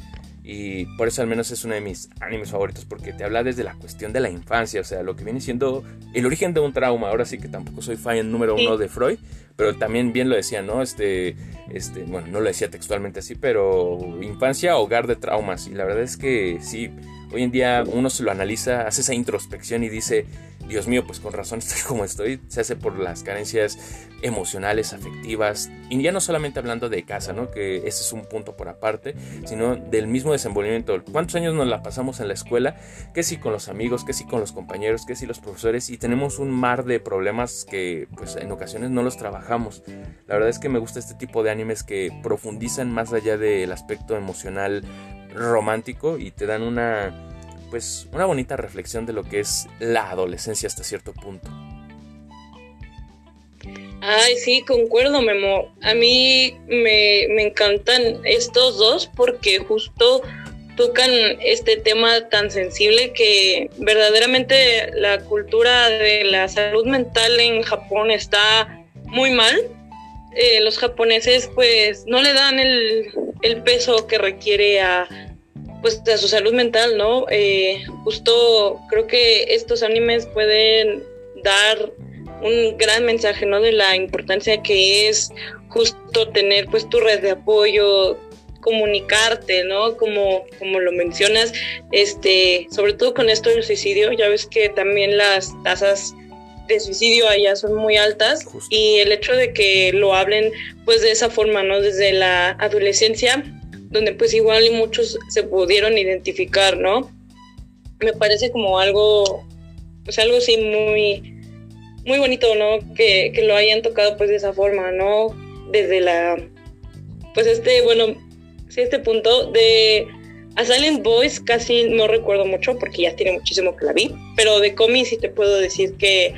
y por eso al menos es uno de mis animes favoritos porque te habla desde la cuestión de la infancia, o sea, lo que viene siendo el origen de un trauma. Ahora sí que tampoco soy fan número uno de Freud, pero también bien lo decía, ¿no? Este, este, bueno, no lo decía textualmente así, pero infancia, hogar de traumas. Y la verdad es que sí, hoy en día uno se lo analiza, hace esa introspección y dice, Dios mío, pues con razón estoy como estoy, se hace por las carencias emocionales, afectivas, y ya no solamente hablando de casa, ¿no? Que ese es un punto por aparte, sino del mismo desenvolvimiento. ¿Cuántos años nos la pasamos en la escuela? Que si con los amigos, que si con los compañeros, que si los profesores, y tenemos un mar de problemas que pues en ocasiones no los trabajamos. La verdad es que me gusta este tipo de animes que profundizan más allá del aspecto emocional romántico y te dan una pues una bonita reflexión de lo que es la adolescencia hasta cierto punto. Ay, sí, concuerdo, Memo. A mí me, me encantan estos dos porque justo tocan este tema tan sensible que verdaderamente la cultura de la salud mental en Japón está muy mal. Eh, los japoneses pues no le dan el, el peso que requiere a, pues a su salud mental, ¿no? Eh, justo creo que estos animes pueden dar un gran mensaje, ¿no? De la importancia que es justo tener pues tu red de apoyo, comunicarte, ¿no? Como, como lo mencionas, este, sobre todo con esto del suicidio, ya ves que también las tasas de suicidio allá son muy altas y el hecho de que lo hablen pues de esa forma, ¿no? Desde la adolescencia donde pues igual y muchos se pudieron identificar, ¿no? Me parece como algo, pues algo así muy, muy bonito, ¿no? Que, lo hayan tocado pues de esa forma, ¿no? Desde la, pues este, bueno, sí, este punto de a Silent Boys casi no recuerdo mucho porque ya tiene muchísimo que la vi, pero de Comi sí te puedo decir que,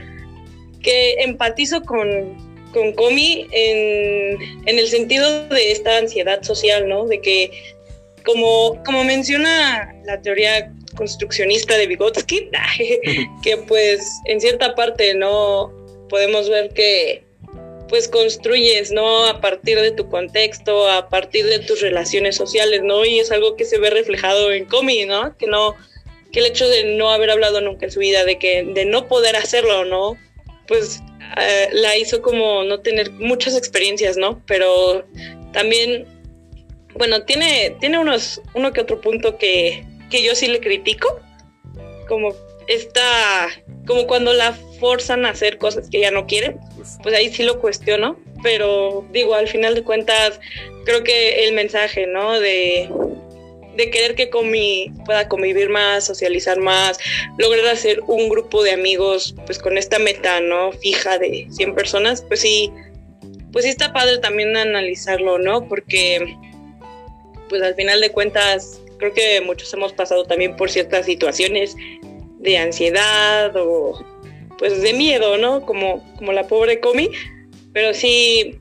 que empatizo con, con Comi en, el sentido de esta ansiedad social, ¿no? De que, como, como menciona la teoría construccionista de Vygotsky, que pues en cierta parte no podemos ver que pues construyes, ¿no? A partir de tu contexto, a partir de tus relaciones sociales, ¿no? Y es algo que se ve reflejado en Comi, ¿no? Que no, que el hecho de no haber hablado nunca en su vida, de que, de no poder hacerlo, ¿no? Pues eh, la hizo como no tener muchas experiencias, ¿no? Pero también, bueno, tiene, tiene unos, uno que otro punto que, que yo sí le critico, como esta, como cuando la forzan a hacer cosas que ella no quiere, pues ahí sí lo cuestiono, pero digo, al final de cuentas, creo que el mensaje, ¿no? De, de querer que Comi pueda convivir más, socializar más, lograr hacer un grupo de amigos, pues con esta meta, ¿no? Fija de 100 personas, pues sí, pues está padre también analizarlo, ¿no? Porque, pues al final de cuentas, creo que muchos hemos pasado también por ciertas situaciones de ansiedad o pues de miedo, ¿no? Como, como la pobre Comi. Pero sí,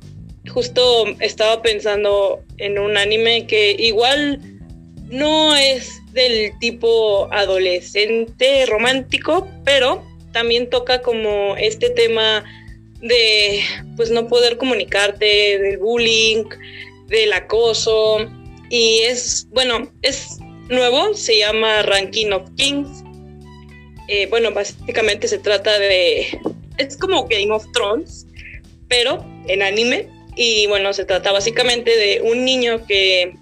justo estaba pensando en un anime que igual no es del tipo adolescente romántico, pero también toca como este tema de pues no poder comunicarte, del bullying, del acoso y es bueno, es nuevo, se llama Ranking of Kings eh, bueno, básicamente se trata de... Es como Game of Thrones, pero en anime. Y bueno, se trata básicamente de un niño que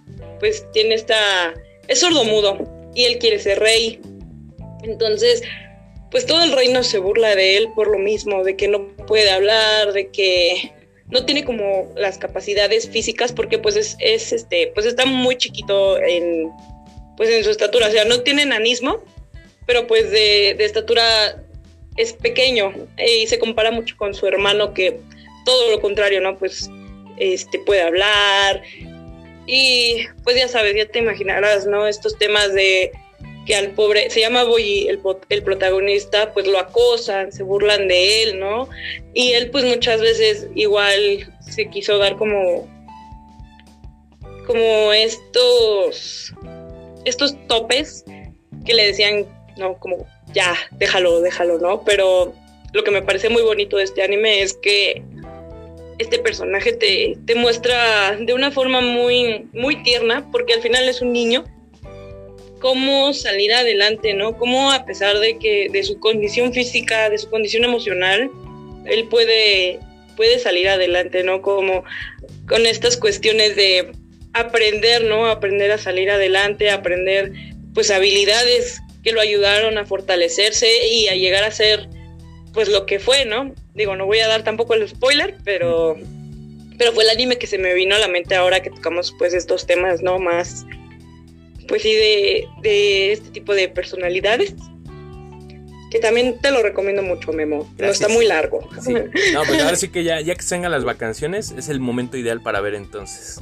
pues tiene esta... Es sordomudo y él quiere ser rey. Entonces, pues todo el reino se burla de él por lo mismo, de que no puede hablar, de que no tiene como las capacidades físicas porque pues es, es este, pues está muy chiquito en pues en su estatura, o sea, no tiene enanismo, pero pues de, estatura es pequeño y se compara mucho con su hermano que todo lo contrario, ¿no? Pues este puede hablar y pues ya sabes, ya te imaginarás, ¿no? Estos temas de que al pobre, se llama Boy, el, el protagonista, pues lo acosan, se burlan de él, ¿no? Y él pues muchas veces igual se quiso dar como como estos estos topes que le decían ¿no? Como ya, déjalo, déjalo, ¿no? Pero lo que me parece muy bonito de este anime es que este personaje te, te muestra de una forma muy, muy tierna, porque al final es un niño, cómo salir adelante, ¿no? Cómo a pesar de que de su condición física, de su condición emocional, él puede, puede salir adelante, ¿no? Como con estas cuestiones de aprender, ¿no? Aprender a salir adelante, aprender pues habilidades que lo ayudaron a fortalecerse y a llegar a ser pues lo que fue, ¿no? Digo, no voy a dar tampoco el spoiler, pero pero fue el anime que se me vino a la mente ahora que tocamos pues estos temas, ¿no? Más pues sí de, de este tipo de personalidades que también te lo recomiendo mucho, Memo. No está muy largo. No, pues ahora sí que ya, ya que se las vacaciones, es el momento ideal para ver entonces.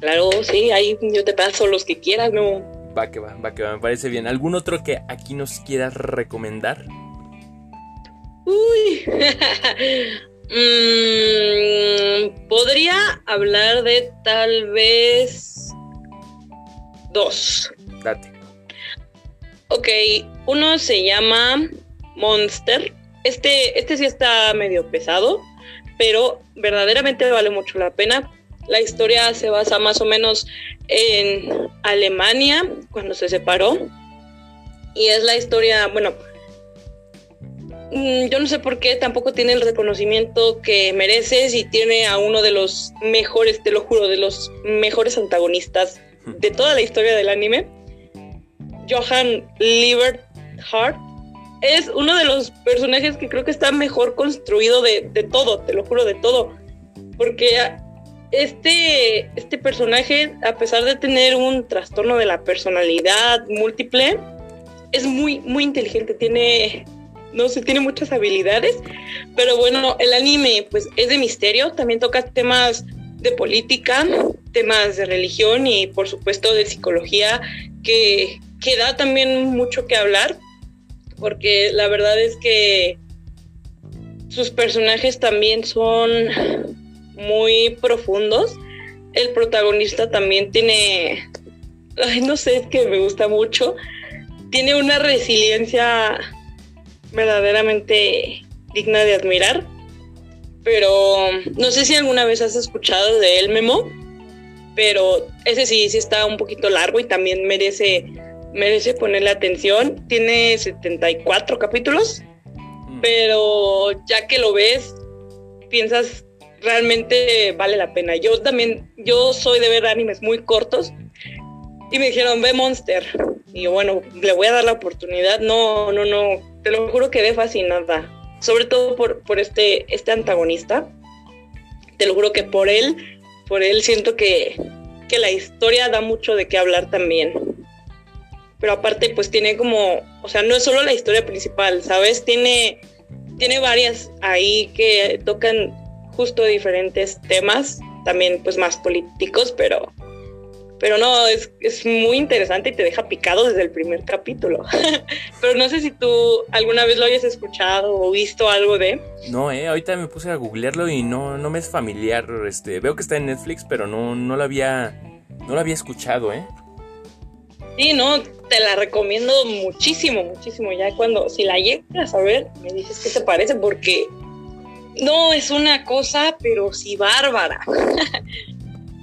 Claro, sí, ahí yo te paso los que quieras, no. Va que va, va que va, me parece bien. ¿Algún otro que aquí nos quieras recomendar? Uy. Mm, podría hablar de tal vez dos. Date. Ok, uno se llama Monster. Este, este sí está medio pesado, pero verdaderamente vale mucho la pena la historia se basa más o menos en Alemania, cuando se separó. Y es la historia, bueno, mm, yo no sé por qué tampoco tiene el reconocimiento que mereces y tiene a uno de los mejores, te lo juro, de los mejores antagonistas de toda la historia del anime. Johan Lieberhardt es uno de los personajes que creo que está mejor construido de, de todo, te lo juro, de todo. Porque este, este personaje, a pesar de tener un trastorno de la personalidad múltiple, es muy, muy inteligente, tiene, no sé, tiene muchas habilidades, pero bueno, el anime pues es de misterio, también toca temas de política, temas de religión y por supuesto de psicología que, que da también mucho que hablar, porque la verdad es que sus personajes también son muy profundos. El protagonista también tiene, ay, no sé, es que me gusta mucho. Tiene una resiliencia verdaderamente digna de admirar. pero no sé si alguna vez has escuchado de él, Memo, pero ese sí, sí está un poquito largo y también merece, merece ponerle atención. Tiene 74 capítulos, mm. pero ya que lo ves, piensas realmente vale la pena. Yo también, yo soy de ver animes muy cortos y me dijeron, ve Monster. Y bueno, le voy a dar la oportunidad. No, no, no, te lo juro que de fascinada. Sobre todo por, por este, este antagonista. Te lo juro que por él, por él siento que, que la historia da mucho de qué hablar también. Pero aparte, pues tiene como, o sea, no es solo la historia principal, ¿sabes? Tiene, tiene varias ahí que tocan justo diferentes temas, también pues más políticos, pero, pero no, es, es muy interesante y te deja picado desde el primer capítulo. pero no sé si tú alguna vez lo hayas escuchado o visto algo de... No, eh, ahorita me puse a googlearlo y no, no me es familiar, este, veo que está en Netflix, pero no, no lo había, no lo había escuchado, eh. Sí, no, te la recomiendo muchísimo, muchísimo. Ya cuando, si la llegas a ver, me dices qué te parece, porque no, es una cosa, pero sí bárbara.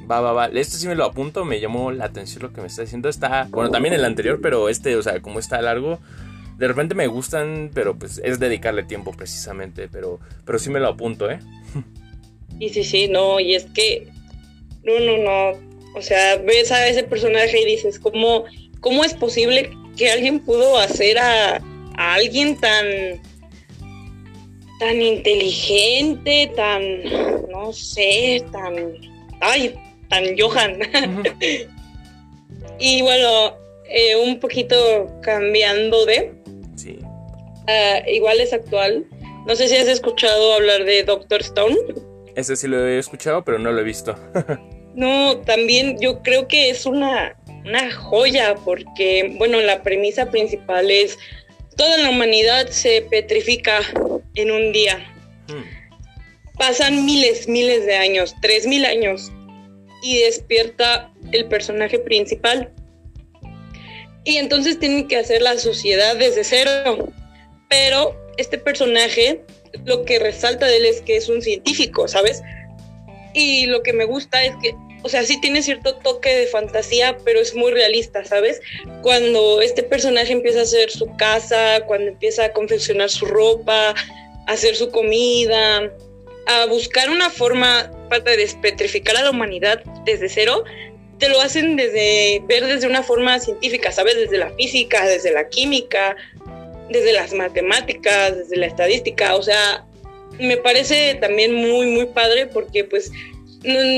Va, va, va. Este sí me lo apunto, me llamó la atención lo que me está diciendo. Está, bueno, también el anterior, pero este, o sea, como está largo, de repente me gustan, pero pues es dedicarle tiempo precisamente, pero, pero sí me lo apunto, ¿eh? Sí, sí, sí, no, y es que, no, no, no. O sea, ves a ese personaje y dices, ¿cómo, cómo es posible que alguien pudo hacer a, a alguien tan tan inteligente, tan, no sé, tan, ay, tan Johan. y bueno, eh, un poquito cambiando de... Sí. Ah, igual es actual. No sé si has escuchado hablar de Doctor Stone. Ese sí lo he escuchado, pero no lo he visto. no, también yo creo que es una, una joya porque, bueno, la premisa principal es toda la humanidad se petrifica en un día. Hmm. Pasan miles, miles de años, tres mil años, y despierta el personaje principal. Y entonces tienen que hacer la sociedad desde cero. Pero este personaje, lo que resalta de él es que es un científico, ¿sabes? Y lo que me gusta es que o sea, sí tiene cierto toque de fantasía, pero es muy realista, ¿sabes? Cuando este personaje empieza a hacer su casa, cuando empieza a confeccionar su ropa, a hacer su comida, a buscar una forma para despetrificar a la humanidad desde cero, te lo hacen desde ver desde una forma científica, ¿sabes? Desde la física, desde la química, desde las matemáticas, desde la estadística, o sea, me parece también muy, muy padre porque pues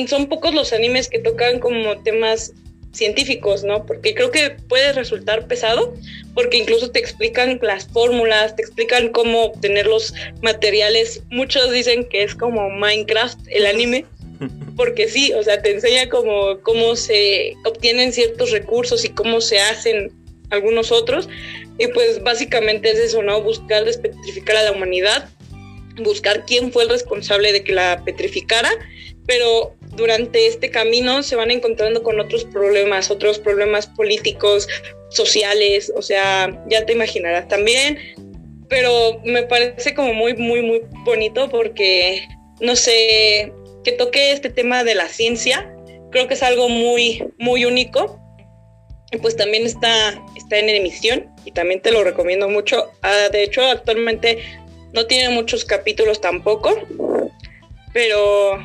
son pocos los animes que tocan como temas científicos, ¿no? Porque creo que puede resultar pesado, porque incluso te explican las fórmulas, te explican cómo obtener los materiales. Muchos dicen que es como Minecraft el anime, porque sí, o sea, te enseña cómo, cómo se obtienen ciertos recursos y cómo se hacen algunos otros. Y pues básicamente es eso, ¿no? Buscar despetrificar a la humanidad, buscar quién fue el responsable de que la petrificara pero durante este camino se van encontrando con otros problemas, otros problemas políticos, sociales, o sea, ya te imaginarás también, pero me parece como muy, muy, muy bonito porque, no sé, que toque este tema de la ciencia, creo que es algo muy, muy único. Y pues también está, está en emisión y también te lo recomiendo mucho. Ah, de hecho, actualmente no tiene muchos capítulos tampoco, pero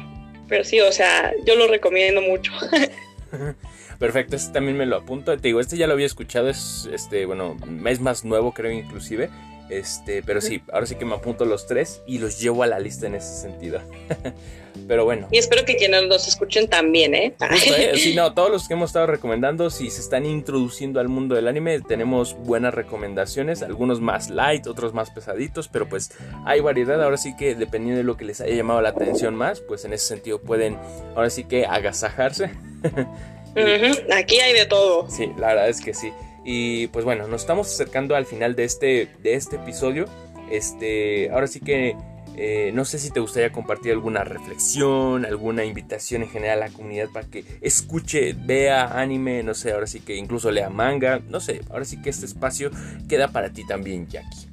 pero sí, o sea, yo lo recomiendo mucho. Perfecto, este también me lo apunto. Te digo, este ya lo había escuchado, es este, bueno, es más nuevo, creo, inclusive. Este, pero sí, ahora sí que me apunto los tres y los llevo a la lista en ese sentido. pero bueno. Y espero que quienes nos escuchen también, ¿eh? ¿eh? Sí, no, todos los que hemos estado recomendando, si se están introduciendo al mundo del anime, tenemos buenas recomendaciones, algunos más light, otros más pesaditos, pero pues hay variedad. Ahora sí que dependiendo de lo que les haya llamado la atención más, pues en ese sentido pueden, ahora sí que agasajarse. Aquí hay de todo. Sí, la verdad es que sí. Y pues bueno, nos estamos acercando al final de este, de este episodio. Este, ahora sí que eh, no sé si te gustaría compartir alguna reflexión, alguna invitación en general a la comunidad para que escuche, vea anime, no sé, ahora sí que incluso lea manga, no sé, ahora sí que este espacio queda para ti también, Jackie.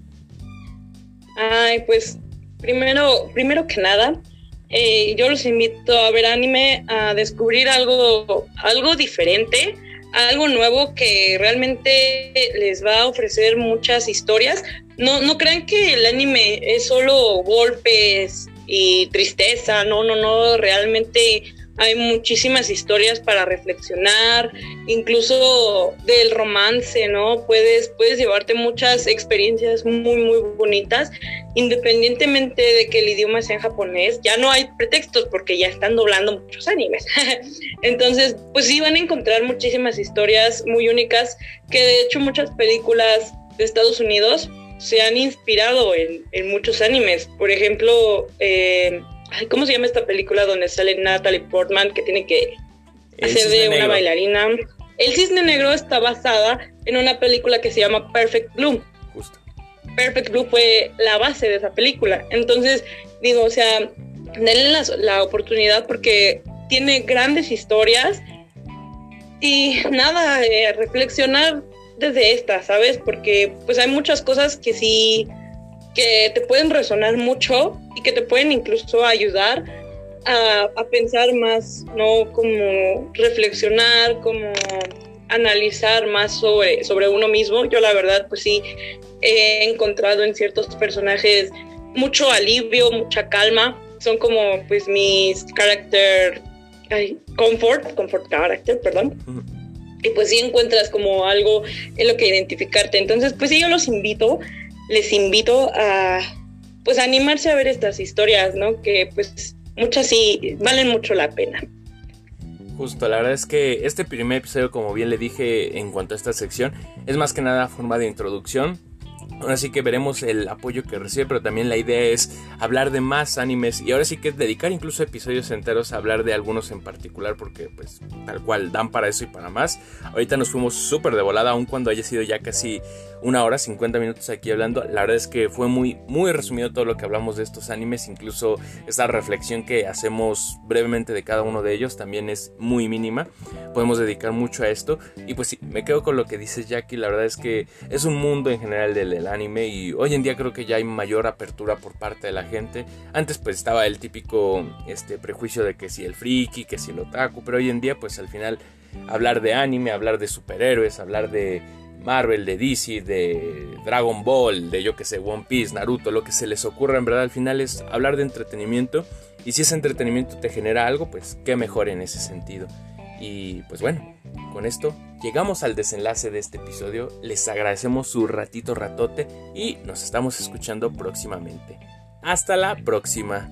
Ay, pues primero, primero que nada, eh, yo los invito a ver anime, a descubrir algo, algo diferente, algo nuevo que realmente les va a ofrecer muchas historias. No, no crean que el anime es solo golpes y tristeza, no, no, no, realmente hay muchísimas historias para reflexionar, incluso del romance, ¿no? Puedes, puedes llevarte muchas experiencias muy, muy bonitas, independientemente de que el idioma sea en japonés, ya no hay pretextos porque ya están doblando muchos animes. Entonces, pues sí, van a encontrar muchísimas historias muy únicas, que de hecho muchas películas de Estados Unidos se han inspirado en, en muchos animes. Por ejemplo, eh, ¿cómo se llama esta película donde sale Natalie Portman que tiene que hacer de una bailarina? El Cisne Negro está basada en una película que se llama Perfect Blue. Justo. Perfect Blue fue la base de esa película. Entonces, digo, o sea, denle la, la oportunidad porque tiene grandes historias y nada, eh, reflexionar desde esta, ¿sabes? Porque pues hay muchas cosas que sí que te pueden resonar mucho y que te pueden incluso ayudar a, pensar más, ¿no? Como reflexionar, como analizar más sobre, sobre uno mismo. Yo la verdad, pues sí, he encontrado en ciertos personajes mucho alivio, mucha calma. Son como pues mis character, comfort, comfort character, perdón. Y pues sí encuentras como algo en lo que identificarte. Entonces, pues sí, yo los invito les invito a pues animarse a ver estas historias, ¿no? Que pues muchas sí valen mucho la pena. Justo, la verdad es que este primer episodio, como bien le dije en cuanto a esta sección, es más que nada forma de introducción Ahora sí que veremos el apoyo que recibe, pero también la idea es hablar de más animes y ahora sí que dedicar incluso episodios enteros a hablar de algunos en particular porque pues tal cual dan para eso y para más. Ahorita nos fuimos súper de volada, aun cuando haya sido ya casi una hora, 50 minutos aquí hablando. La verdad es que fue muy, muy resumido todo lo que hablamos de estos animes, incluso esta reflexión que hacemos brevemente de cada uno de ellos también es muy mínima. Podemos dedicar mucho a esto y pues sí, me quedo con lo que dice Jackie, la verdad es que es un mundo en general del anime y hoy en día creo que ya hay mayor apertura por parte de la gente. Antes pues estaba el típico este prejuicio de que si el friki, que si el otaku, pero hoy en día pues al final hablar de anime, hablar de superhéroes, hablar de Marvel, de DC, de Dragon Ball, de yo que sé, One Piece, Naruto, lo que se les ocurra en verdad al final es hablar de entretenimiento y si ese entretenimiento te genera algo, pues qué mejor en ese sentido. Y pues bueno, con esto llegamos al desenlace de este episodio. Les agradecemos su ratito ratote y nos estamos escuchando próximamente. Hasta la próxima.